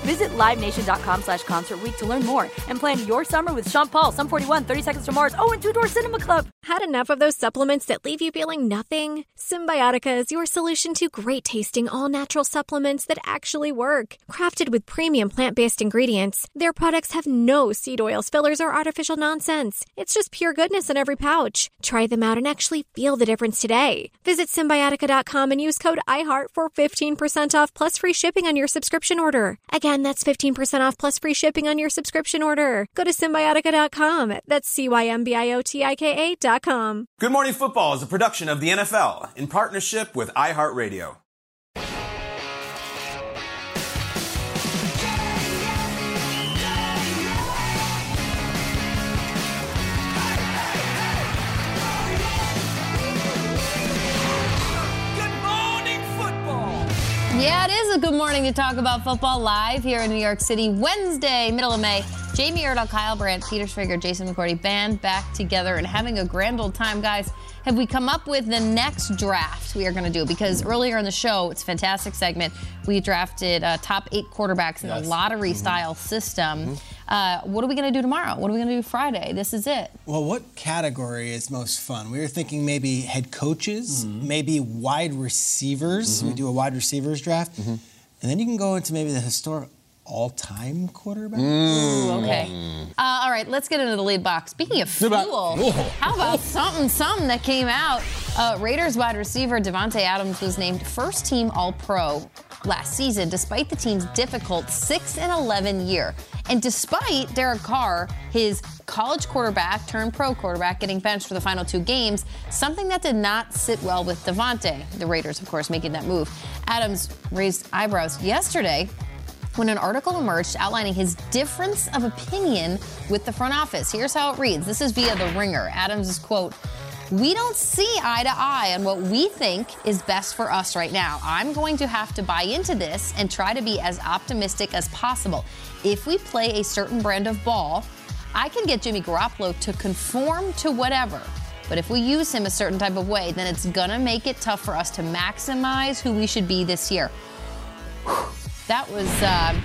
Visit LiveNation.com slash Concert to learn more and plan your summer with Sean Paul, Sum 41, 30 Seconds to Mars, oh, and Two Door Cinema Club. Had enough of those supplements that leave you feeling nothing? Cymbiotika is your solution to great tasting, all natural supplements that actually work. Crafted with premium plant based ingredients, their products have no seed oils, fillers, or artificial nonsense. It's just pure goodness in every pouch. Try them out and actually feel the difference today. Visit Cymbiotika.com and use code IHEART for 15% off plus free shipping on your subscription order. Again, that's 15% off plus free shipping on your subscription order. Go to Cymbiotika.com. That's C Y M B I O T I K A.com. Good Morning Football is a production of the NFL in partnership with iHeartRadio. Yeah, it is a good morning to talk about football live here in New York City, Wednesday, middle of May. Jamie Erdahl, Kyle Brandt, Peter Schrager, Jason McCourty, band back together and having a grand old time, guys. Have we come up with the next draft we are going to do? Because earlier in the show, it's a fantastic segment. We drafted uh, top eight quarterbacks in Yes. a lottery style system. Uh, what are we going to do tomorrow? What are we going to do Friday? This is it. Well, what category is most fun? We were thinking maybe head coaches, maybe wide receivers. We do a wide receivers draft. And then you can go into maybe the historic all-time quarterback. Ooh, okay. Uh, all right, let's get into the lead box. Speaking of fuel, how about something, something that came out? Uh, Raiders wide receiver Davante Adams was named first team All Pro last season, despite the team's difficult 6 and 11 year. And despite Derek Carr, his college quarterback turned pro quarterback, getting benched for the final two games, something that did not sit well with Davante. The Raiders, of course, making that move. Adams raised eyebrows yesterday when an article emerged outlining his difference of opinion with the front office. Here's how it reads this is via The Ringer. Adams' quote We don't see eye to eye on what we think is best for us right now. I'm going to have to buy into this and try to be as optimistic as possible. If we play a certain brand of ball, I can get Jimmy Garoppolo to conform to whatever. But if we use him a certain type of way, then it's gonna make it tough for us to maximize who we should be this year. That was uh,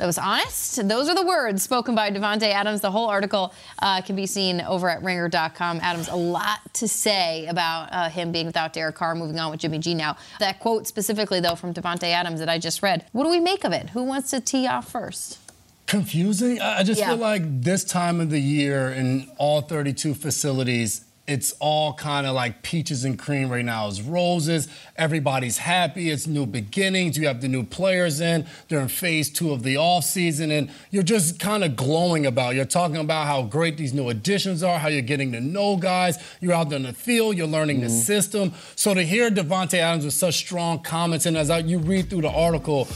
that was honest. Those are the words spoken by Davante Adams. The whole article uh, can be seen over at Ringer.com. Adams a lot to say about uh, him being without Derek Carr, moving on with Jimmy G now. That quote specifically though from Davante Adams that I just read. What do we make of it? Who wants to tee off first? confusing. I just Yeah. feel like this time of the year in all 32 facilities, it's all kind of like peaches and cream right now. It's roses. Everybody's happy. It's new beginnings. You have the new players in. They're in phase two of the offseason, and you're just kind of glowing about. it. You're talking about how great these new additions are, how you're getting to know guys. You're out there in the field. You're learning the mm-hmm. system. So to hear Davante Adams with such strong comments, and as I, you read through the article.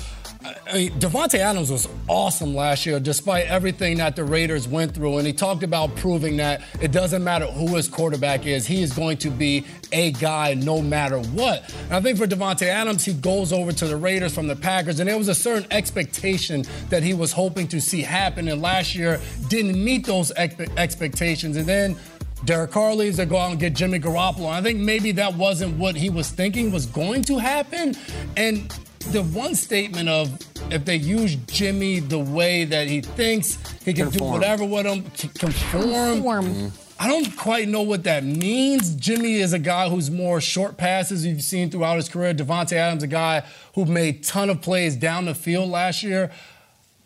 I mean, Davante Adams was awesome last year, despite everything that the Raiders went through. And he talked about proving that it doesn't matter who his quarterback is, he is going to be a guy no matter what. And I think for Davante Adams, he goes over to the Raiders from the Packers, and there was a certain expectation that he was hoping to see happen. And last year didn't meet those expe- expectations. And then Derek Carr leaves, they go out and get Jimmy Garoppolo. I think maybe that wasn't what he was thinking was going to happen. And the one statement of if they use Jimmy the way that he thinks, he can do whatever with him, c- conform. Mm-hmm. I don't quite know what that means. Jimmy is a guy who's more short passes you've seen throughout his career. Davante Adams, a guy who made ton of plays down the field last year.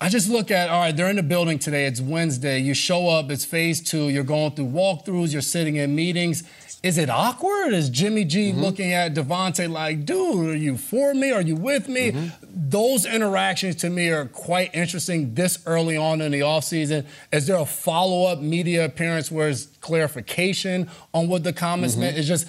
I just look at, all right, they're in the building today. It's Wednesday. You show up, it's phase two. You're going through walkthroughs, you're sitting in meetings. Is it awkward? Is Jimmy G mm-hmm. looking at Davante like, dude, are you for me? Are you with me? Mm-hmm. Those interactions to me are quite interesting this early on in the offseason. Is there a follow up media appearance where it's clarification on what the comments mm-hmm. meant? It's just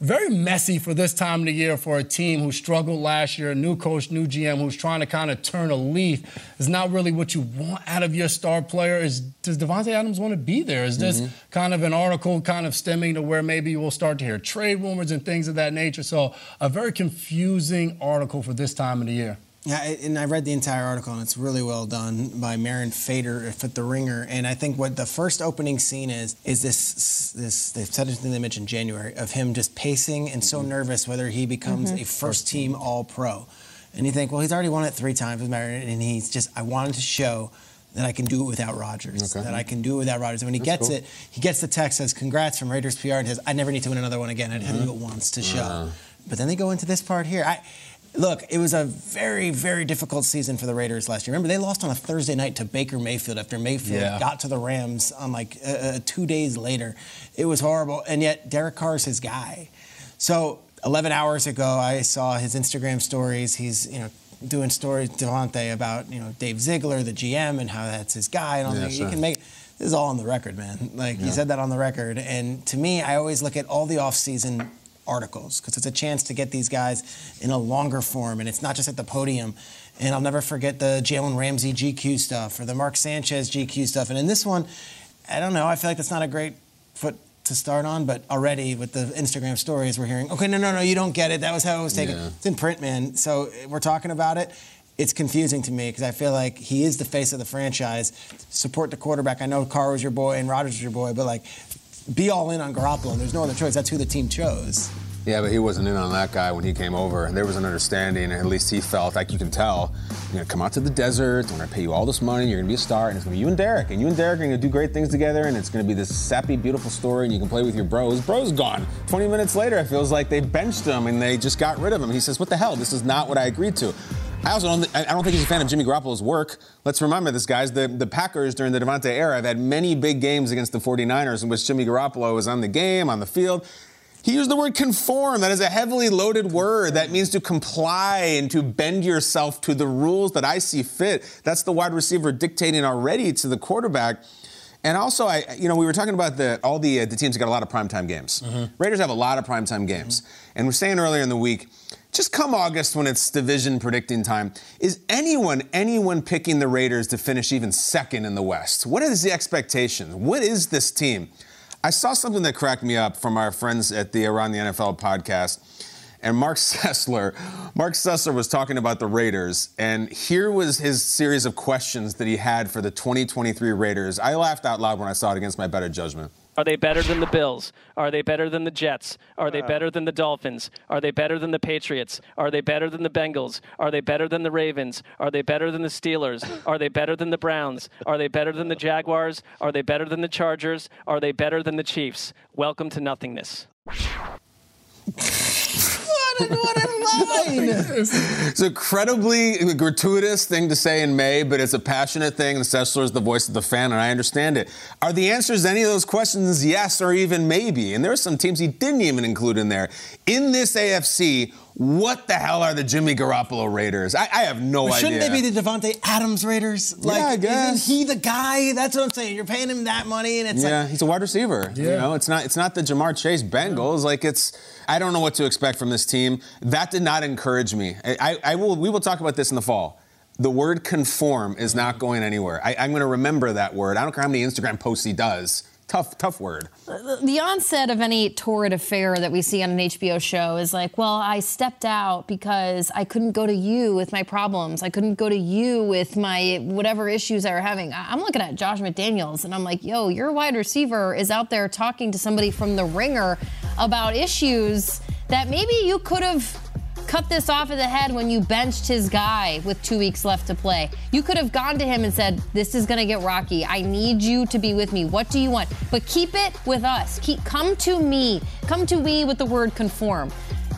very messy for this time of the year for a team who struggled last year, a new coach, new GM, who's trying to kind of turn a leaf. Is not really what you want out of your star player. Is does Davante Adams want to be there? Is this mm-hmm. kind of an article kind of stemming to where maybe we'll start to hear trade rumors and things of that nature? So a very confusing article for this time of the year. Yeah, and I read the entire article, and it's really well done by Mirin Fader at The Ringer. And I think what the first opening scene is is this this they've said it in the image in January of him just pacing and so mm-hmm. nervous whether he becomes mm-hmm. a first team All Pro. And you think, well, he's already won it three times with Marin, and he's just I wanted to show that I can do it without Rodgers. Okay. That I can do it without Rodgers. And when he That's gets cool. it, he gets the text says, "Congrats from Raiders PR," and says, "I never need to win another one again. I had to do it once to show." Uh-huh. But then they go into this part here. I, Look, it was a very, very difficult season for the Raiders last year. Remember, they lost on a Thursday night to Baker Mayfield after Mayfield yeah. got to the Rams on like uh, uh, two days later. It was horrible, and yet Derek Carr is his guy. So 11 hours ago, I saw his Instagram stories. He's you know doing stories Davante about you know Dave Ziegler, the GM, and how that's his guy. And all yeah, You can make this is all on the record, man. Like yeah. he said that on the record. And to me, I always look at all the offseason articles because it's a chance to get these guys in a longer form and it's not just at the podium. And I'll never forget the Jalen Ramsey GQ stuff or the Mark Sanchez GQ stuff. And in this one, I don't know, I feel like that's not a great foot to start on, but already with the Instagram stories, we're hearing, okay, no, no, no, you don't get it. That was how it was taken. Yeah. It's in print, man. So we're talking about it. It's confusing to me because I feel like he is the face of the franchise. Support the quarterback. I know Carr was your boy and Rodgers was your boy, but like be all in on Garoppolo. There's no other choice. That's who the team chose. Yeah, but he wasn't in on that guy when he came over. And There was an understanding, at least he felt, like you can tell, you're going to come out to the desert, I'm going to pay you all this money, you're going to be a star, and it's going to be you and Derek. And you and Derek are going to do great things together, and it's going to be this sappy, beautiful story, and you can play with your bros. Bro's gone. 20 minutes later, it feels like they benched him and they just got rid of him. He says, What the hell? This is not what I agreed to. I also don't, I don't think he's a fan of Jimmy Garoppolo's work. Let's remember this, guys. The, the Packers during the Davante era have had many big games against the 49ers in which Jimmy Garoppolo was on the game, on the field. He used the word conform. That is a heavily loaded word. That means to comply and to bend yourself to the rules that I see fit. That's the wide receiver dictating already to the quarterback. And also, I, you know, we were talking about the all the uh, the teams that got a lot of primetime games. Mm-hmm. Raiders have a lot of primetime games, mm-hmm. and we're saying earlier in the week just come August when it's division predicting time, is anyone, anyone picking the Raiders to finish even second in the West? What is the expectation? What is this team? I saw something that cracked me up from our friends at the Around the NFL podcast. And Marc Sessler, Marc Sessler was talking about the Raiders, and here was his series of questions that he had for the 2023 Raiders. I laughed out loud when I saw it against my better judgment. Are they better than the Bills? Are they better than the Jets? Are they uh. better than the Dolphins? Are they better than the Patriots? Are they better than the Bengals? Are they better than the Ravens? Are they better than the Steelers? Are they better than the Browns? Are they better than the Jaguars? Are they better than the Chargers? Are they better than the Chiefs? Welcome to nothingness. what a line! it's an incredibly gratuitous thing to say in May, but it's a passionate thing, and Sessler is the voice of the fan, and I understand it. Are the answers to any of those questions yes or even maybe? And there are some teams he didn't even include in there. In this AFC, what the hell are the Jimmy Garoppolo Raiders? I, I have no shouldn't idea. Shouldn't they be the Davante Adams Raiders? Like, yeah, I guess. Isn't he the guy? That's what I'm saying. You're paying him that money, and it's yeah, like, he's a wide receiver. Yeah. You know, it's not it's not the Ja'Marr Chase Bengals. Yeah. Like it's I don't know what to expect from this team. That did not encourage me. I, I, I will we will talk about this in the fall the word conform is not going anywhere. I, am going to remember that word. I don't care how many Instagram posts he does tough, tough word. The onset of any torrid affair that we see on an HBO show is like, well, I stepped out because I couldn't go to you with my problems. I couldn't go to you with my whatever issues I were having. I'm looking at Josh McDaniels and I'm like, yo, your wide receiver is out there talking to somebody from the ringer about issues that maybe you could have cut this off of the head when you benched his guy with two weeks left to play. You could have gone to him and said, This is going to get rocky. I need you to be with me. What do you want? But keep it with us. Keep, come to me. Come to me with the word conform.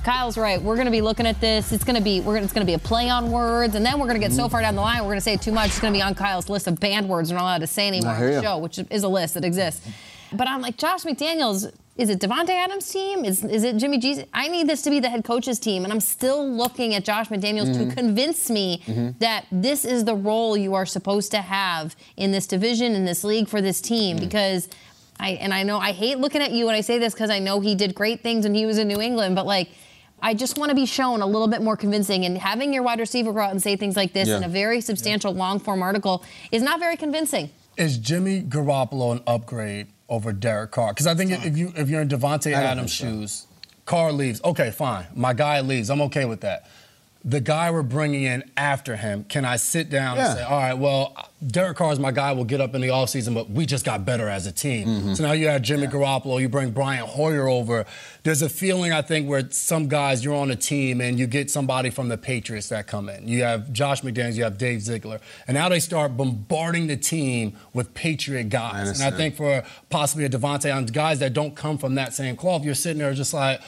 Kyle's right. We're going to be looking at this. It's going to be we're gonna, it's going to be a play on words, and then we're going to get so mm. far down the line we're going to say too much. It's going to be on Kyle's list of banned words we're not allowed to say anymore on the show, which is a list that exists. But I'm like Josh McDaniels. Is it Davante Adams' team? Is, is it Jimmy G's? I need this to be the head coach's team, and I'm still looking at Josh McDaniels to mm-hmm. convince me mm-hmm. that this is the role you are supposed to have in this division, in this league for this team. Mm. Because I and I know I hate looking at you when I say this because I know he did great things when he was in New England, but like. I just want to be shown a little bit more convincing, and having your wide receiver go out and say things like this Yeah. in a very substantial long form article is not very convincing. Is Jimmy Garoppolo an upgrade over Derek Carr? Because I think if you if you're in Davante Adams' think so. shoes, Carr leaves. Okay, fine. My guy leaves. I'm okay with that. The guy we're bringing in after him, can I sit down Yeah. and say, all right, well, Derek Carr is my guy. We'll get up in the offseason, but we just got better as a team. Mm-hmm. So now you have Jimmy Garoppolo, you bring Brian Hoyer over. There's a feeling, I think, where some guys, you're on a team and you get somebody from the Patriots that come in. You have Josh McDaniels, you have Dave Ziegler. And now they start bombarding the team with Patriot guys. and I think for possibly a Davante Adams, guys that don't come from that same cloth, you're sitting there just like,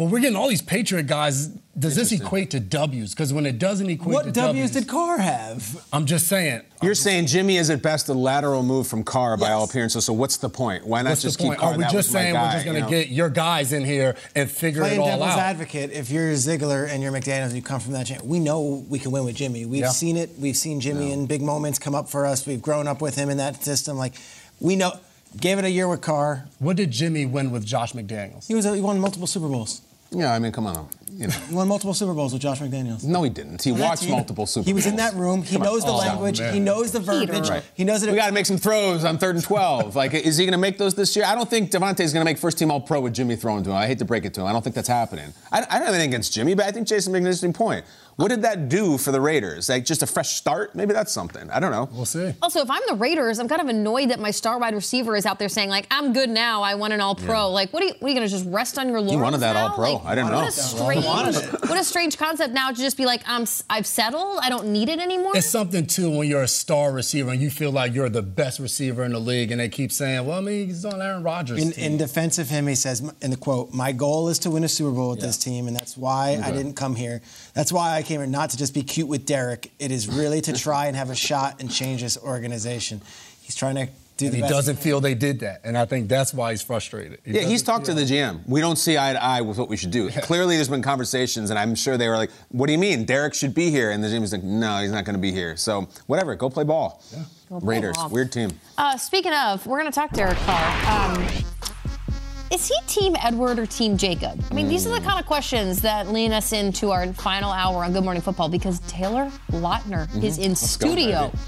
well, we're getting all these Patriot guys. Does this equate to W's? Because when it doesn't equate What to W's What W's did Carr have? I'm just saying. You're saying Jimmy is at best a lateral move from Carr by all appearances. So what's the point? Why not What's just the point? keep Carr? Are we That just saying guy, we're just going you to know? get your guys in here and figure Playing it all devil's out? advocate, if you're Ziegler and you're McDaniels and you come from that chain, we know we can win with Jimmy. We've Yeah. seen it. We've seen Jimmy in big moments come up for us. We've grown up with him in that system. Like, we know. Gave it a year with Carr. What did Jimmy win with Josh McDaniels? He was he won multiple Super Bowls. Yeah, I mean, come on. You know. He won multiple Super Bowls with Josh McDaniels. No, he didn't. He On watched multiple Super Bowls. He was in that room. He Come on. knows the Oh, language. man. He knows the verbiage. Right. He knows it. We got to make some throws on third and 12. like, is he going to make those this year? I don't think Davante's going to make first team All Pro with Jimmy throwing to him. I hate to break it to him. I don't think that's happening. I, I don't have anything against Jimmy, but I think Jason made an interesting point. What did that do for the Raiders? Like, just a fresh start? Maybe that's something. I don't know. We'll see. Also, if I'm the Raiders, I'm kind of annoyed that my star wide receiver is out there saying like, "I'm good now. I won an All Pro." Like, what are you? What are you going to just rest on your laurels? wanted that now? All-Pro. Like, I didn't what know. A strange, what a strange concept now to just be like, "I'm s- I've settled. I don't need it anymore." It's something too when you're a star receiver and you feel like you're the best receiver in the league, and they keep saying, "Well, I mean, he's on Aaron Rodgers." In, team. in defense of him, he says in the quote, "My goal is to win a Super Bowl with this team, and that's why I didn't come here. That's why I came here, not to just be cute with Derek. It is really to try and have a shot and change this organization. He's trying to do and the he best doesn't feel they did that, and I think that's why he's frustrated. He Yeah, he's doesn't talked to the GM. We don't see eye to eye with what we should do. Clearly, there's been conversations, and I'm sure they were like, "What do you mean? Derek should be here?" And the GM was like, "No, he's not going to be here." So whatever, go play ball. Go play Raiders, ball. weird team. Uh, speaking of, we're going to talk Derek Carr. Um, is he Team Edward or Team Jacob? I mean, these are the kind of questions that lean us into our final hour on Good Morning Football because Taylor Lautner is in go, studio. baby.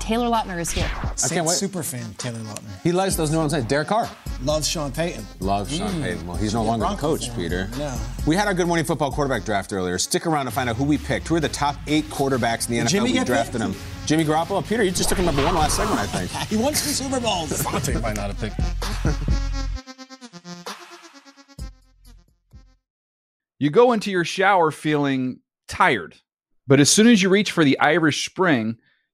Taylor Lautner is here. I can't wait. Super fan Taylor Lautner He likes those nuances. Derek Carr. loves Sean Payton. Love Sean mm. Payton. Well, he's no longer the Broncos coach, fan. Peter. No. We had our Good Morning Football quarterback draft earlier. Stick around to find out who we picked. Who are the top eight quarterbacks in the NFL Jimmy we drafted picked? them? Jimmy Garoppolo. Peter, you just took him number one last segment, I think. He won two Super Bowls. Davante might not have picked. You go into your shower feeling tired, but as soon as you reach for the Irish Spring,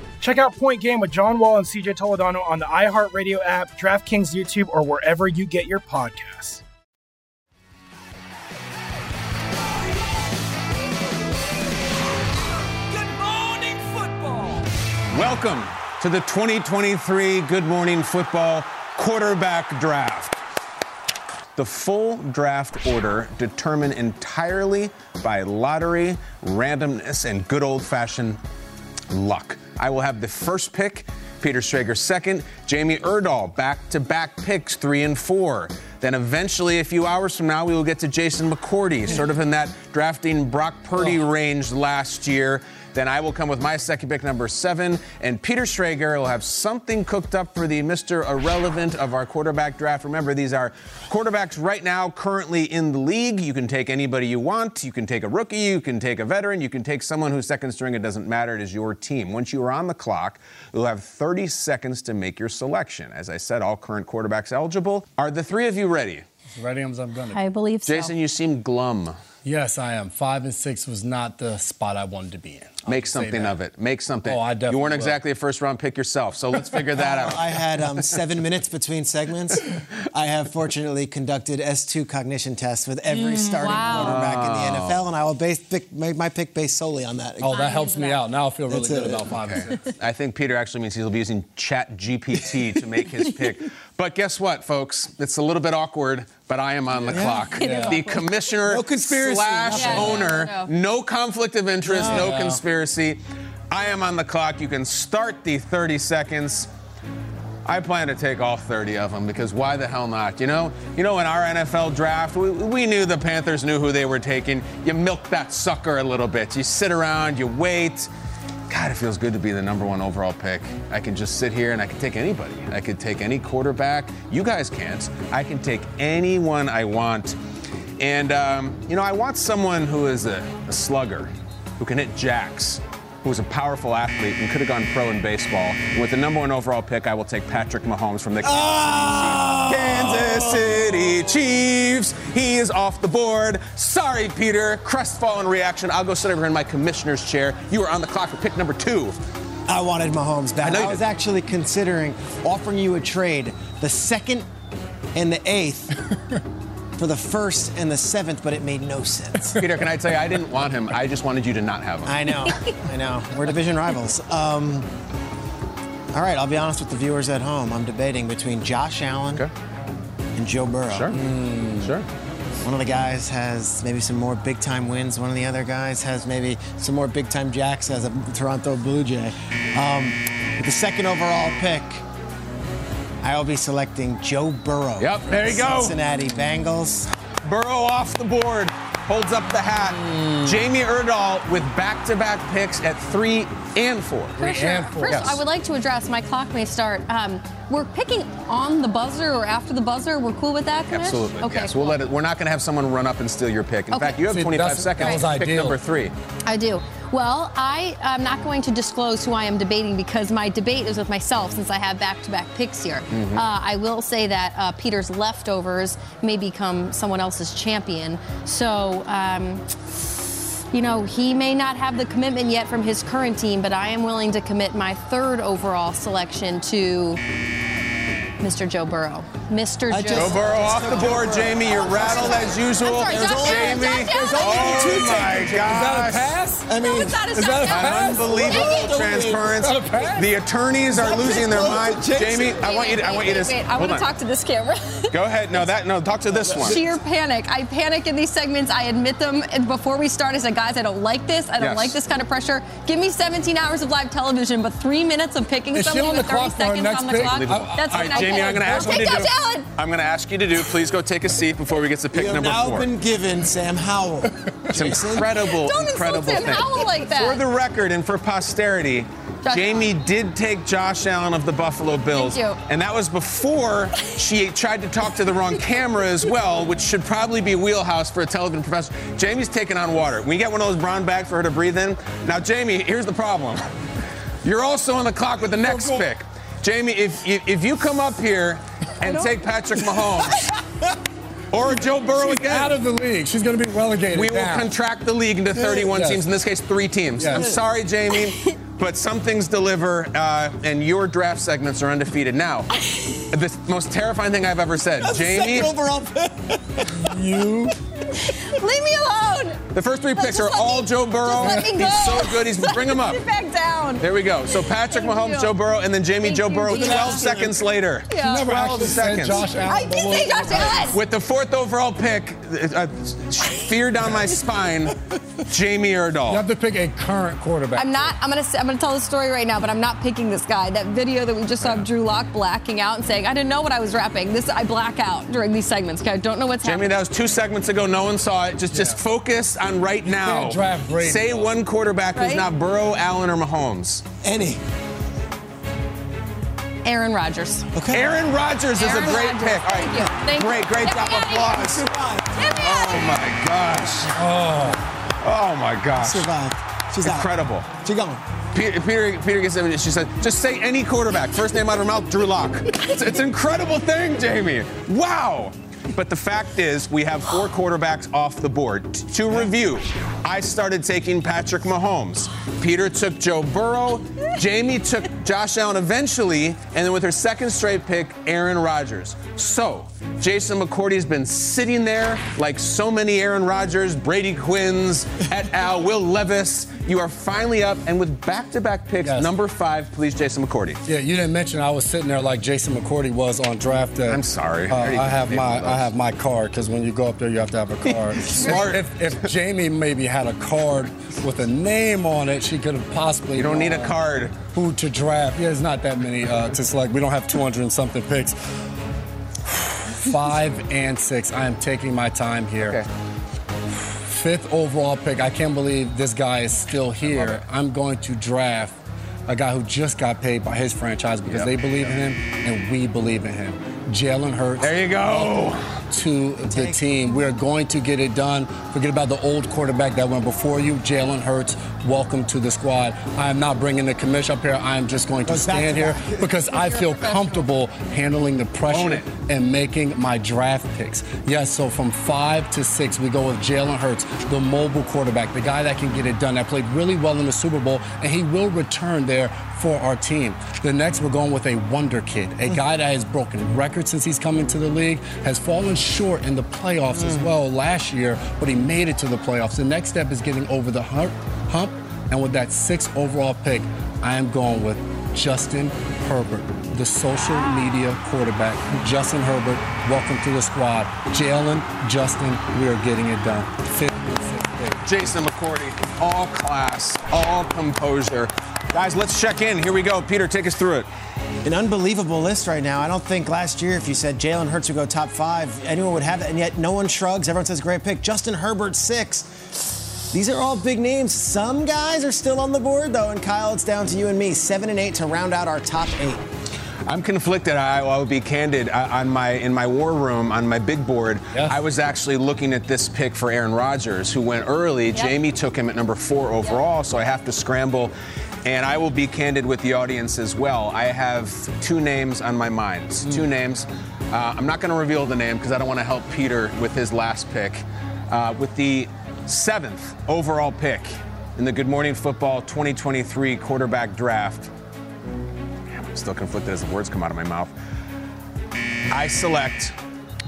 Check out Point Game with John Wall and CJ Toledano on the iHeartRadio app, DraftKings YouTube, or wherever you get your podcasts. Good morning, football. Welcome to the 2023 Good Morning Football quarterback draft. The full draft order determined entirely by lottery, randomness, and good old fashioned luck. I will have the first pick, Peter Schrager second, Jamie Erdahl back to back picks three and four. Then eventually, a few hours from now, we will get to Jason McCourty, sort of in that drafting Brock Purdy oh. range last year. Then I will come with my second pick, number seven, and Peter Schrager will have something cooked up for the Mr. Irrelevant of our quarterback draft. Remember, these are quarterbacks right now currently in the league. You can take anybody you want. You can take a rookie, you can take a veteran, you can take someone who's second string. It doesn't matter. It is your team. Once you are on the clock, you'll have 30 seconds to make your selection. As I said, all current quarterbacks eligible. Are the three of you ready? Ready as I'm gonna. I believe so. Jason, you seem glum. Yes, I am. Five and six was not the spot I wanted to be in. I'll Make something of it. Make something. Oh, I You weren't will. exactly a first round pick yourself, so let's figure that out. I had um, seven minutes between segments. I have fortunately conducted S2 cognition tests with every starting wow. quarterback in the NFL, and I will base pick, make my pick based solely on that. Oh, that helps me out. Now I feel really That's good it. about five and six. I think Peter actually means he'll be using Chat GPT to make his pick. But guess what, folks? It's a little bit awkward, but I am on the clock. Yeah. The commissioner No slash Yeah, owner, no, no, conflict of interest, no, No. conspiracy. I am on the clock. You can start the 30 seconds. I plan to take all 30 of them because why the hell not? You know, you know, in our NFL draft, we, we knew the Panthers knew who they were taking. You milk that sucker a little bit. You sit around, you wait. God, it feels good to be the number one overall pick. I can just sit here and I can take anybody. I could take any quarterback. You guys can't. I can take anyone I want. And, um, you know, I want someone who is a, a slugger, who can hit jacks, who's a powerful athlete and could have gone pro in baseball. And with the number one overall pick, I will take Patrick Mahomes from the ah! Kansas City Chiefs. He is off the board. Sorry, Peter. Crestfallen reaction. I'll go sit over here in my commissioner's chair. You are on the clock for pick number two. I wanted Mahomes back. I I, was did. actually considering offering you a trade the second and the eighth for the first and the seventh, but it made no sense. Peter, can I tell you, I didn't want him. I just wanted you to not have him. I know, I know. We're division rivals. Um, all right, I'll be honest with the viewers at home. I'm debating between Josh Allen Okay. and Joe Burrow. Sure. Sure. One of the guys has maybe some more big time wins. One of the other guys has maybe some more big time jacks as a Toronto Blue Jay. Um, the second overall pick, I will be selecting Joe Burrow. Yep, there you go. Cincinnati Bengals. Burrow off the board. Holds up the hat. Jamie Erdahl with back-to-back picks at three and four. Commissioner, First, Yes. I would like to address my clock may start. Um, we're picking on the buzzer or after the buzzer. We're cool with that, Commish? Absolutely. Okay. Yes. We'll let it. We're not going to have someone run up and steal your pick. In Okay. fact, you have See, 25 seconds. that was Pick ideal. number three. I do. Well, I am not going to disclose who I am debating because my debate is with myself since I have back-to-back picks here. Mm-hmm. Uh, I will say that uh, Peter's leftovers may become someone else's champion. So, um, you know, he may not have the commitment yet from his current team, but I am willing to commit my third overall selection to Mr. Joe Burrow. Mr. I Joe, Joe Burrow off the board, Jamie. You're rattled as usual. I'm sorry, Josh Allen, Jamie. Josh Allen. Oh Two my seconds. gosh. pass? I mean, No, it's not a Is that a touchdown. pass? Unbelievable transference. Is that a pass? The attorneys are losing their mind. Jamie, I want you to. I want you to. Wait, wait, I want to talk to this camera. Go ahead. No, that. No, talk to this one. Sheer panic. I panic in these segments. I admit them. And before we start, I said, guys, I don't like this. I don't Yes. like this kind of pressure. Give me 17 hours of live television, but three minutes of picking Is she somebody with 30 clock for her seconds on the clock. That's All when right, I Jamie. I'm going to ask you to do. Josh I'm going to ask you to do. Please go take a seat before we get to pick you have number now four. been given Sam Howell. It's Jason. incredible, Don't incredible insult Sam thing. Howell like that. For the record and for posterity, Josh Jamie did take Josh Allen of the Buffalo Bills. Thank you. And that was before she tried to talk to the wrong camera as well, which should probably be wheelhouse for a television professional. Jamie's taking on water. We get one of those brown bags for her to breathe in. Now, Jamie, here's the problem. You're also on the clock with the next pick. Jamie, if, if, if you come up here and take Patrick Mahomes or Joe Burrow She's again, out of the league. She's going to be relegated. we will contract the league into 31 Yes. teams, in this case, three teams. Yes. I'm sorry, Jamie, but some things deliver, uh, and your draft segments are undefeated. Now, the most terrifying thing I've ever said, Jamie, Second overall pick. You. Leave me alone. the first three picks Just are all me- Joe Burrow. Just let me go. He's so good. He's bring him up. Get back down. There we go. So Patrick Thank Mahomes, you. Joe Burrow, and then Jamie, Thank Joe Burrow. Jamie. 12 seconds later. Yeah. Never 12 actually said seconds. Josh Allen. I did say Josh Allen. With the fourth overall pick, uh, fear down my spine, Jamie You have to pick a current quarterback. I'm not. I'm gonna. I'm gonna tell the story right now, but I'm not picking this guy. That video that we just saw of Drew Lock blacking out and saying, "I didn't know what I was rapping." This I black out during these segments. Okay, I don't know what's Jamie, happening. Jamie, that was two segments ago. No one saw it. Just, just focus on right now. can't draft Brady, Say though. one quarterback who's not Burrow, Allen, or Mahomes. Any. Aaron Rodgers. Okay. Aaron Rodgers is a great Rodgers. pick. All right, Thank you. Thank great, great Get job. of. Applause. Survived. Get me out of Oh my gosh. Oh, oh my gosh. Survived. She's out. Incredible. She gone. Peter, Peter, Peter gets it. She said, just say any quarterback. First name out of her mouth, Drew Lock. It's, it's an incredible thing, Jamie. Wow. But the fact is, we have four quarterbacks off the board. To review, I started taking Patrick Mahomes. Peter took Joe Burrow. Jamie took Josh Allen eventually. And then with her second straight pick, Aaron Rodgers. So, Jason McCourty's been sitting there like so many Aaron Rodgers, Brady Quinns, et al., Will Levis. You are finally up, and with back-to-back picks, Yes. number five, please, Jason McCourty. Yeah, you didn't mention I was sitting there like Jason McCourty was on draft day. I'm sorry. Uh, I I have my. I have my card because when you go up there, you have to have a card. Smart. If, if Jamie maybe had a card with a name on it, she could have possibly. You don't need a card. Who to draft? Yeah, there's not that many uh, to select. We don't have 200 and something picks. Five and six. I am taking my time here. Okay. Fifth overall pick. I can't believe this guy is still here. I'm going to draft a guy who just got paid by his franchise because Yep. they believe in him and we believe in him. Jalen Hurts. There you go. To the team. We're going to get it done. Forget about the old quarterback that went before you, Jalen Hurts. Welcome to the squad. I am not bringing the commission up here. I am just going to Goes stand here because I feel comfortable handling the pressure and making my draft picks. Yes, so from five to six, we go with Jalen Hurts, the mobile quarterback, the guy that can get it done, that played really well in the Super Bowl, and he will return there for our team. The next, we're going with a wonder kid, a guy that has broken records since he's come into the league, has fallen short in the playoffs as mm. well last year, but he made it to the playoffs. The next step is getting over the hump, hump and with that sixth overall pick, I am going with Justin Herbert, the social media quarterback. Justin Herbert, welcome to the squad. Jalen, Justin, we are getting it done. Fifth and sixth pick. Jason McCourty, all class, all composure. Guys, let's check in. Here we go. Peter, take us through it. An unbelievable list right now. I don't think last year, if you said Jalen Hurts would go top five, anyone would have that. And yet, no one shrugs. Everyone says great pick. Justin Herbert, six. These are all big names. Some guys are still on the board, though. And Kyle, it's down to you and me. Seven and eight to round out our top eight. I'm conflicted. I, I will be candid. I, on my in my war room on my big board, Yes. I was actually looking at this pick for Aaron Rodgers, who went early. Jamie took him at number four overall, so I have to scramble. And I will be candid with the audience as well. I have two names on my mind. Two names. Uh, I'm not going to reveal the name because I don't want to help Peter with his last pick. Uh, with the seventh overall pick in the Good Morning Football 2023 quarterback draft. I'm still conflicted as the words come out of my mouth. I select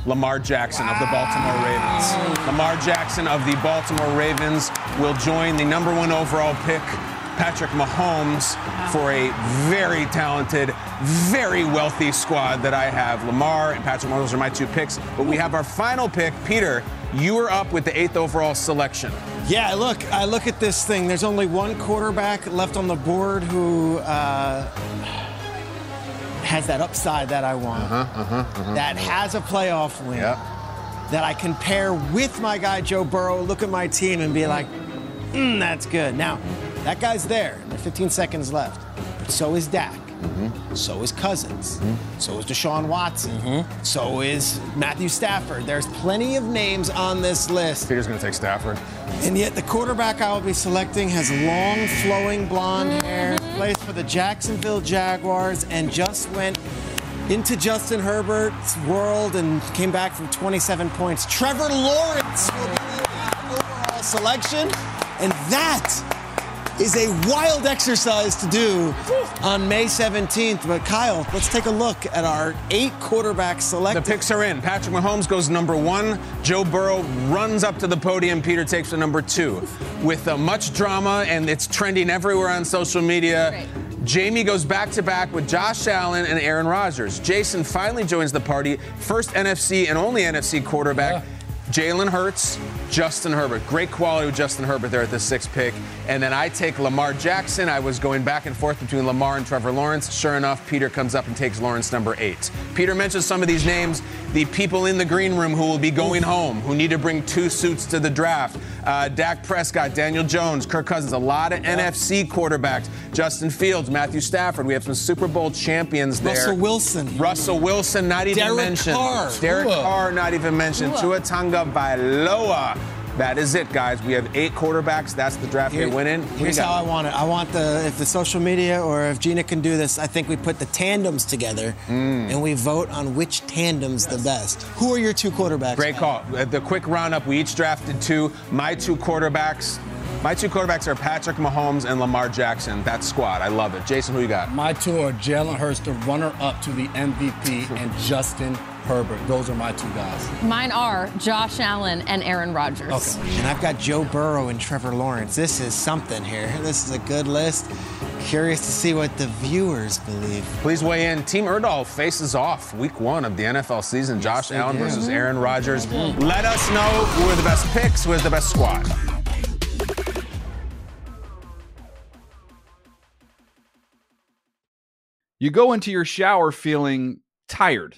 Lamar Jackson of the Baltimore Ravens. Lamar Jackson of the Baltimore Ravens will join the number one overall pick, Patrick Mahomes, for a very talented, very wealthy squad that I have. Lamar and Patrick Mahomes are my two picks, but we have our final pick. Peter, you are up with the eighth overall selection. Yeah, look, I look at this thing. There's only one quarterback left on the board who uh, has that upside that I want. That has a playoff win. That I can pair with my guy Joe Burrow, look at my team and be like, mm, that's good. Now, That guy's there. There are 15 seconds left. But so is Dak. Mm-hmm. So is Cousins. Mm-hmm. So is Deshaun Watson. Mm-hmm. So is Matthew Stafford. There's plenty of names on this list. Peter's going to take Stafford. And yet, the quarterback I will be selecting has long, flowing blonde hair, plays for the Jacksonville Jaguars, and just went into Justin Herbert's world and came back from 27 points. Trevor Lawrence will be the overall selection, and that is a wild exercise to do on May 17th. But Kyle, let's take a look at our eight quarterbacks selected. The picks are in. Patrick Mahomes goes number one. Joe Burrow runs up to the podium. Peter takes the number two. With uh, much drama, and it's trending everywhere on social media. Jamie goes back to back with Josh Allen and Aaron Rodgers. Jason finally joins the party. First NFC and only NFC quarterback. Jalen Hurts, Justin Herbert. Great quality with Justin Herbert there at the sixth pick. And then I take Lamar Jackson. I was going back and forth between Lamar and Trevor Lawrence. Sure enough, Peter comes up and takes Lawrence number eight. Peter mentions some of these names, the people in the green room who will be going home, who need to bring two suits to the draft. Uh, Dak Prescott, Daniel Jones, Kirk Cousins, a lot of NFC quarterbacks. Justin Fields, Matthew Stafford. We have some Super Bowl champions there. Russell Wilson. Russell Wilson, not even Derek mentioned. Carr. Derek Tua. Carr, not even mentioned. Tua. Tua Tagovailoa. That is it, guys. We have eight quarterbacks. That's the draft Here- you're winning. Who you how I want it. I want the if the social media or if Gina can do this, I think we put the tandems together Mm. and we vote on which tandem's the best. Who are your two quarterbacks? Great call. Uh, The quick roundup. We each drafted two. My two quarterbacks. My two quarterbacks are Patrick Mahomes and Lamar Jackson. That squad. I love it. Jason, who you got? My two are Jalen Hurts, the runner-up to the MVP, and Justin Herbert. Those are my two guys. Mine are Josh Allen and Aaron Rodgers. Okay. And I've got Joe Burrow and Trevor Lawrence. This is something here. This is a good list. Curious to see what the viewers believe. Please weigh in. Team Erdahl faces off week one of the NFL season. Josh Allen do. versus. Aaron Rodgers. Let us know who are the best picks, who is the best squad. You go into your shower feeling tired,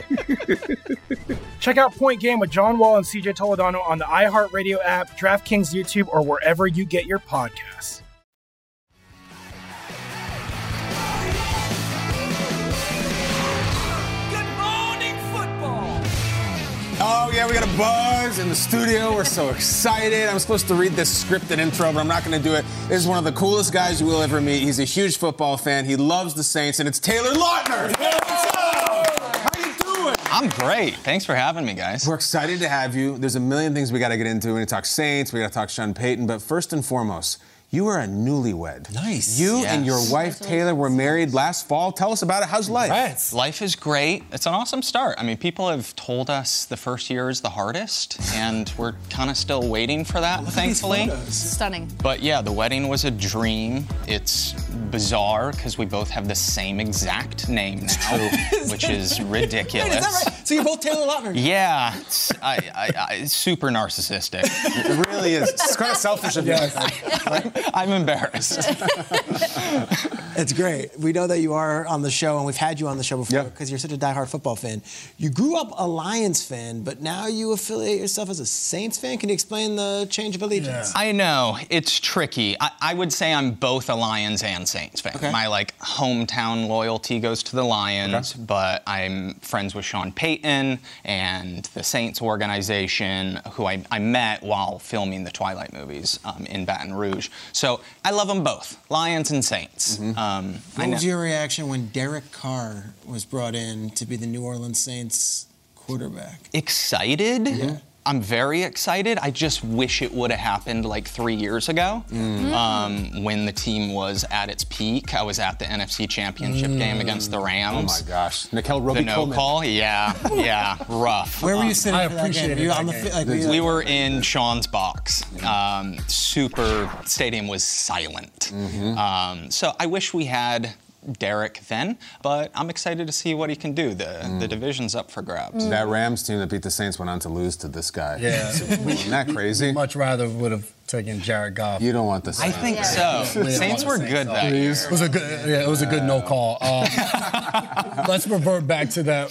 Check out Point Game with John Wall and CJ Toledano on the iHeartRadio app, DraftKings YouTube, or wherever you get your podcasts. Good morning, football. Oh, yeah, we got a buzz in the studio. We're so excited. I'm supposed to read this scripted intro, but I'm not going to do it. This is one of the coolest guys you will ever meet. He's a huge football fan. He loves the Saints, and it's Taylor Lautner. I'm great. Thanks for having me, guys. We're excited to have you. There's a million things we got to get into. We're going to talk Saints. We got to talk Sean Payton. But first and foremost, You are a newlywed. Nice. You Yes. and your wife Taylor were married last fall. Tell us about it. How's life? Life is great. It's an awesome start. I mean, people have told us the first year is the hardest, and we're kind of still waiting for that, thankfully. Stunning. But yeah, the wedding was a dream. It's bizarre because we both have the same exact name now, which is ridiculous. Wait, is that right? So you're both Taylor Lautner. Yeah, it's, I, I, I, it's super narcissistic. It really is. It's kind of selfish of you. I'm embarrassed. It's great. We know that you are on the show, and we've had you on the show before because you're such a diehard football fan. You grew up a Lions fan, but now you affiliate yourself as a Saints fan. Can you explain the change of allegiance? I know it's tricky. I, I would say I'm both a Lions and Saints fan. Okay. My like hometown loyalty goes to the Lions, but I'm friends with Sean Payton and the Saints organization, who I, I met while filming the Twilight movies um, in Baton Rouge. So I love them both, Lions and Saints. Um, I What know- was your reaction when Derek Carr was brought in to be the New Orleans Saints quarterback? excited. I'm very excited. I just wish it would have happened like three years ago Mm. um, when the team was at its peak. I was at the NFC Championship game against the Rams. Oh my gosh. Nickell The no Coleman. call? Yeah, yeah, rough. Where were you Um, sitting for that game? Were you on the fi- like, were we were in Sean's box. Um, super stadium was silent. Mm-hmm. Um, so I wish we had Derek then, but I'm excited to see what he can do. The Mm. the division's up for grabs. That Rams team that beat the Saints went on to lose to this guy. Yeah. Isn't that crazy? Much rather would have taken Jared Goff. You don't want the Saints. I Saints. think so. Saints were good that year. It was a good, yeah, it was a good no call. Um, let's revert back to that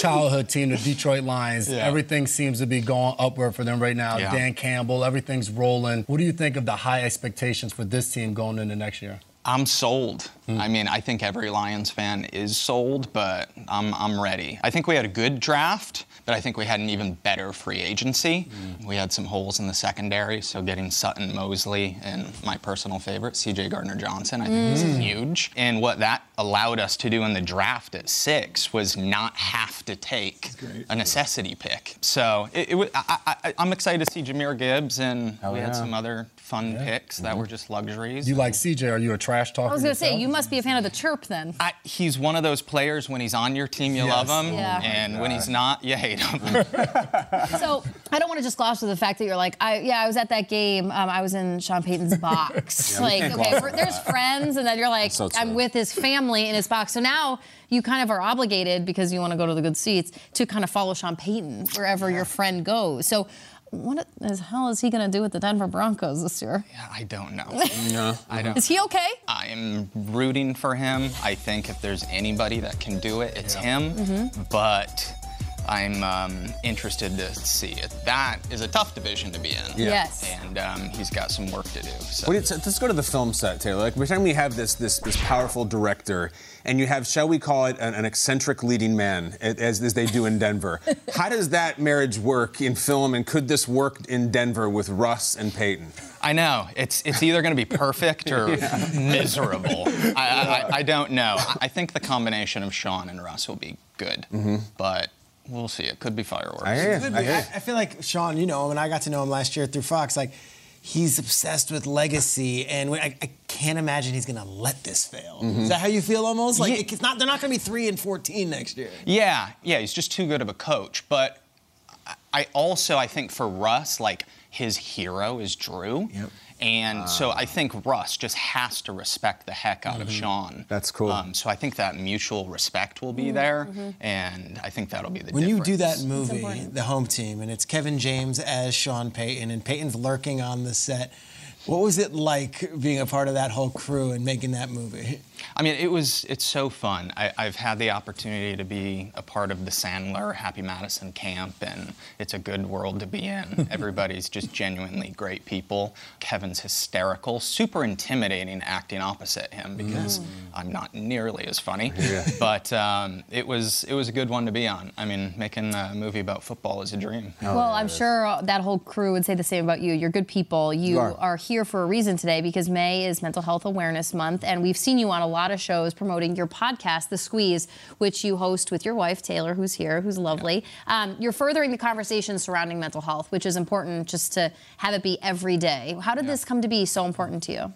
childhood team, the Detroit Lions. Yeah. Everything seems to be going upward for them right now. Yeah. Dan Campbell, everything's rolling. What do you think of the high expectations for this team going into next year? I'm sold. I mean, I think every Lions fan is sold, but I'm, I'm ready. I think we had a good draft, but I think we had an even better free agency. We had some holes in the secondary, so getting Sutton Moseley and my personal favorite, CJ Gardner Johnson, I think was Mm. huge. And what that allowed us to do in the draft at six was not have to take a necessity pick. So it, it, I, I, I'm excited to see Jahmyr Gibbs, and Hell we had some other fun picks that were just luxuries. You like CJ? Are you a trash talker? I was gonna say you must be a fan of the chirp then. I, he's one of those players when he's on your team, you Yes. love him, Yeah. and when he's not, you hate him. So I don't want to just gloss over the fact that you're like, I, yeah, I was at that game. Um, I was in Sean Payton's box. Yeah, like, okay, gloss we're, over there's that. friends, and then you're like, So I'm with his family in his box. So now you kind of are obligated because you want to go to the good seats to kind of follow Sean Payton wherever your friend goes. So. What the hell is he going to do with the Denver Broncos this year? Yeah, I don't know. no, I don't. Is he okay? I'm rooting for him. I think if there's anybody that can do it, it's him. Mhm. But I'm um, interested to see it. That is a tough division to be in. Yeah. Yes. And um, he's got some work to do. So. What you- let's go to the film set, Taylor. Like, every time we have this this this powerful director, and you have, shall we call it, an, an eccentric leading man, as, as they do in Denver. How does that marriage work in film, and could this work in Denver with Russ and Peyton? I know it's it's either going to be perfect or miserable. I, I, I don't know. I think the combination of Sean and Russ will be good, but we'll see. It could be fireworks. Could be. I, I feel like Sean, you know him, and I got to know him last year through Fox. Like, he's obsessed with legacy, and I, I can't imagine he's gonna let this fail. Mhm. Is that how you feel? Almost like Yeah. it's not. They're not gonna be three and fourteen next year. Yeah, yeah, he's just too good of a coach. But I- I also I think for Russ, like his hero is Drew. And so I think Russ just has to respect the heck out of Mhm. Sean. That's cool. Um, so I think that mutual respect will be Mhm, there, mhm. and I think that'll be the When you do that movie, The Home Team, and it's Kevin James as Sean Payton, and Payton's lurking on the set. What was it like being a part of that whole crew and making that movie? I mean, it was, it's so fun. I, I've had the opportunity to be a part of the Sandler Happy Madison camp, and it's a good world to be in. Everybody's just genuinely great people. Kevin's hysterical, super intimidating acting opposite him because Mm. I'm not nearly as funny. But um, it was it was a good one to be on. I mean, making a movie about football is a dream. well, I'm sure uh, that whole crew would say the same about you. You're good people. You, You are. are. here for a reason today because May is Mental Health Awareness Month, and we've seen you on a lot of shows promoting your podcast, The Squeeze, which you host with your wife, Taylor, who's here, who's lovely. Um, you're furthering the conversation surrounding mental health, which is important just to have it be every day. How did this come to be so important to you?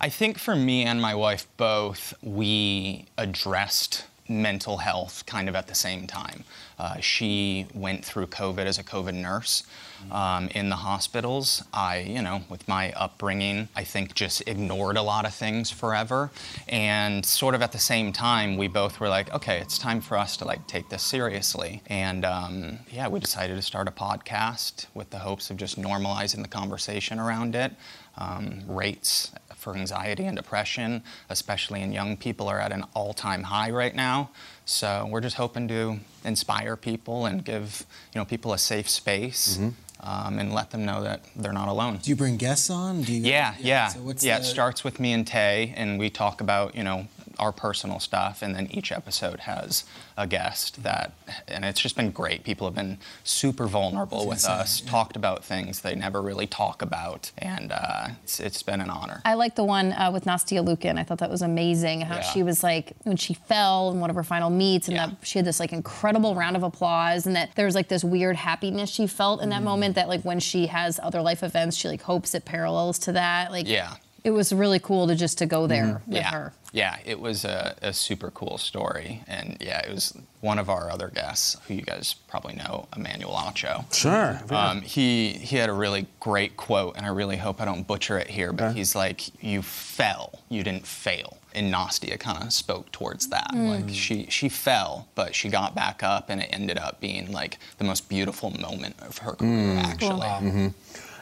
I think for me and my wife both, we addressed mental health kind of at the same time. Uh, she went through COVID as a COVID nurse um, in the hospitals. I, you know, with my upbringing, I think just ignored a lot of things forever. And sort of at the same time, we both were like, okay, it's time for us to like take this seriously. And um, yeah, we decided to start a podcast with the hopes of just normalizing the conversation around it. Um, rates for anxiety and depression, especially in young people, are at an all time high right now. So we're just hoping to inspire people and give you know people a safe space. Um, and let them know that they're not alone. Do you bring guests on? Do you, Yeah, yeah, So what's yeah. the- It starts with me and Tay, and we talk about you know our personal stuff, and then each episode has a guest that, and it's just been great. People have been super vulnerable with insane, us, talked about things they never really talk about, and uh, it's, it's been an honor. I like the one uh, with Nastia Liukin. I thought that was amazing. How Yeah. she was like when she fell in one of her final meets, and that she had this like incredible round of applause, and that there was like this weird happiness she felt in that moment. That like when she has other life events, she like hopes it parallels to that. Like Yeah. It was really cool to just to go there with Mm-hmm. yeah. her. Yeah, it was a, a super cool story. And yeah, it was one of our other guests, who you guys probably know, Emmanuel Acho. Sure, yeah. Um, he, he had a really great quote, and I really hope I don't butcher it here, but he's like, You fell, you didn't fail. And Nastia kind of spoke towards that. Mm. Like she, she fell, but she got back up, and it ended up being like the most beautiful moment of her career, actually. hmm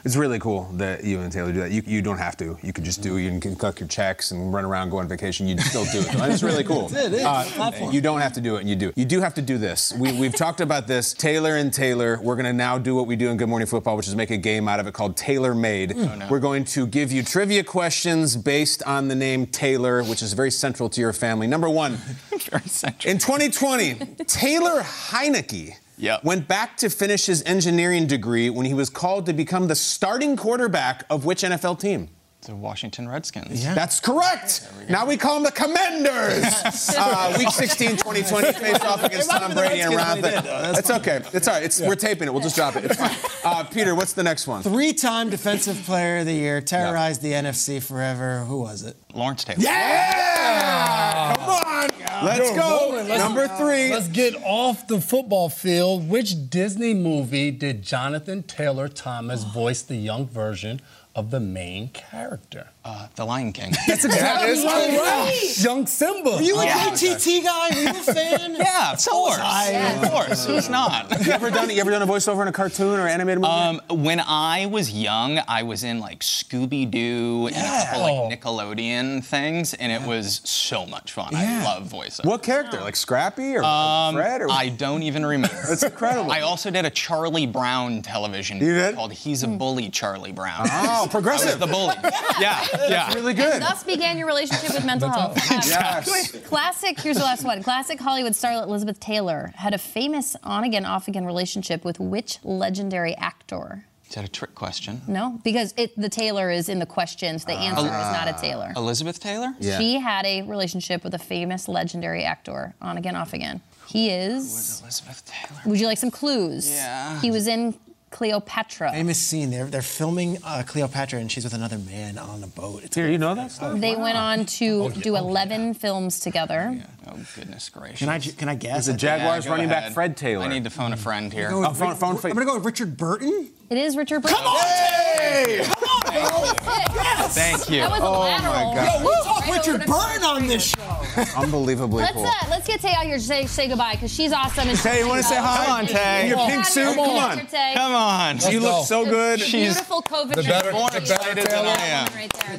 It's really cool that you and Taylor do that. You, you don't have to. You could just do. You can collect your checks and run around, go on vacation. You still do it. It's really cool. It is. Uh, a you don't have to do it, and you do. You do have to do this. We, we've talked about this. Taylor and Taylor. We're going to now do what we do in Good Morning Football, which is make a game out of it called Taylor Made. Oh, we're going to give you trivia questions based on the name Taylor, which is very central to your family. Number one. very central. In 2020, Taylor Heinicke Yep. went back to finish his engineering degree when he was called to become the starting quarterback of which NFL team? The Washington Redskins. Yeah. That's correct. now we call them the Commanders. uh, week 16, 2020, face off against Tom Brady and Redskins round when they thing. did, though. That's It's fine. okay. It's all right. It's, We're taping it. We'll just drop it. It's fine. Uh, Peter, what's the next one? Three-time Defensive Player of the Year, terrorized the NFC forever. Who was it? Lawrence Taylor. Yeah! Come on. Let's go. Let's- Number three. Let's get off the football field. Which Disney movie did Jonathan Taylor Thomas voice the young version of the main character? Uh, the Lion King. That's exactly right. Young Simba. Were you a Yeah. KTT guy? Were you a fan? yeah, of course. I. Of course. Who's not? You ever done you ever done a voiceover in a cartoon or animated movie? Um, when I was young, I was in like Scooby Doo and a couple like Nickelodeon things, and it was so much fun. I love voiceover. what character? Like Scrappy or Um, Fred? Or I don't even remember. That's incredible. I also did a Charlie Brown television You did? called "He's a Bully, Charlie Brown." Oh, progressive. I was the bully. Yeah, yeah. really good. Thus began your relationship with mental health. Um, Yes. Classic, here's the last one. Classic Hollywood starlet Elizabeth Taylor had a famous on again, off again relationship with which legendary actor? Is that a trick question? No, because it, the Taylor is in the questions. The answer is not a Taylor. Elizabeth Taylor? Yeah. She had a relationship with a famous legendary actor, on again, off again. He is. Elizabeth Taylor. Would you like some clues? Yeah. He was in Cleopatra. Famous scene. They're, they're filming uh, Cleopatra and she's with another man on a boat. It's Peter, you know that stuff? They went on to do 11 films together. Oh goodness gracious. Can I can I guess? Is a I think- Jaguars Yeah, go running back. Fred Taylor. I need to phone a friend here. I'm gonna go Oh, with phone- phone I'm gonna go with Richard Burton. It is Richard Burton. Come on! Hey! Come on, Thank you. That was a Oh, my lateral. God. We talk Right Richard Burton on this show. Unbelievably Let's cool. uh, let's get Tay out here to say, say goodbye because she's awesome. And Tay, you wanna say hi? Come on, Tay. In your Come pink suit? Come on. Come on. you look so good. She's Beautiful COVID. The better- more the excited than I am. Right there.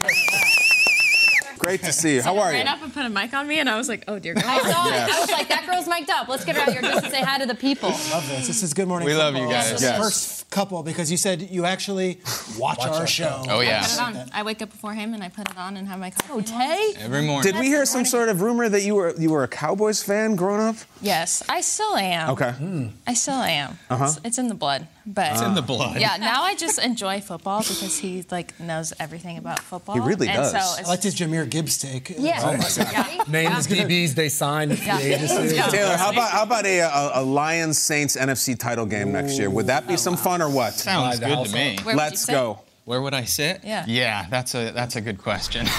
Great to see you. How are you? ran up and put a mic on me, and I was like, oh dear I saw Yes. it. I was like, that girl's mic'd up. Let's get her out here just to say hi to the people. Love this. This is Good Morning We love you guys. This is Yes. First couple because you said you actually watch, our, show. Oh, yeah. I put it on. I wake up before him and I put it on and have my coffee. Oh, Tay? Every morning. Did we hear some sort of rumor that you were you were a Cowboys fan growing up? Yes, I still am. Okay. I still am. Uh-huh. It's, it's in the blood. But It's in the blood. Yeah, now I just enjoy football because he like knows everything about football. He really and does. So I it's, liked his Jahmyr Gibbs take. Yeah. Oh my God. Yeah. Name the DBs they signed Yeah. the. Taylor, how about how about a, a, a Lions Saints NFC title game next year? Would that be some fun or what? Sounds good to me. Where Let's go. Where would I sit? Yeah. Yeah, that's a that's a good question.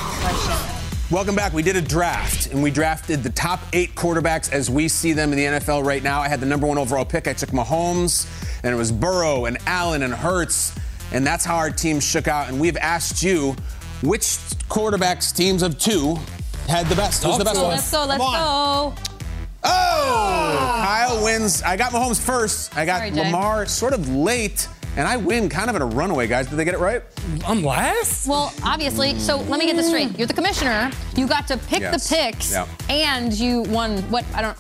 Welcome back. We did a draft, and we drafted the top eight quarterbacks as we see them in the NFL right now. I had the number one overall pick. I took Mahomes, and it was Burrow and Allen and Hurts, and that's how our team shook out. And we've asked you which quarterbacks teams of two had the best. Who's the best So one? let's go, let's go. Oh! Kyle wins. I got Mahomes first. I got Sorry, Jay. Lamar sort of late, and I win kind of in a runaway, guys. Did they get it right? I'm last? Well, obviously, so let me get this straight. You're the commissioner. You got to pick Yes. the picks, Yeah. and you won what? I don't.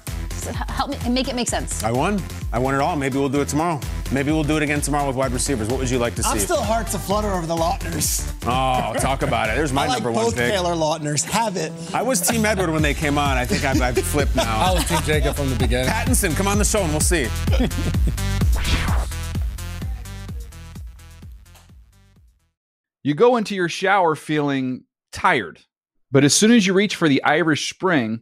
Help me make it make sense. I won. I won it all. Maybe we'll do it tomorrow. Maybe we'll do it again tomorrow with wide receivers. What would you like to see? I'm still hearts aflutter over the Lautners. Oh, talk about it. There's my I like number one both pick. Taylor Lautners. Have it. I was Team Edward when they came on. I think I've, I've flipped now. I was Team Jacob from the beginning. Pattinson, come on the show and we'll see. You go into your shower feeling tired, but as soon as you reach for the Irish Spring,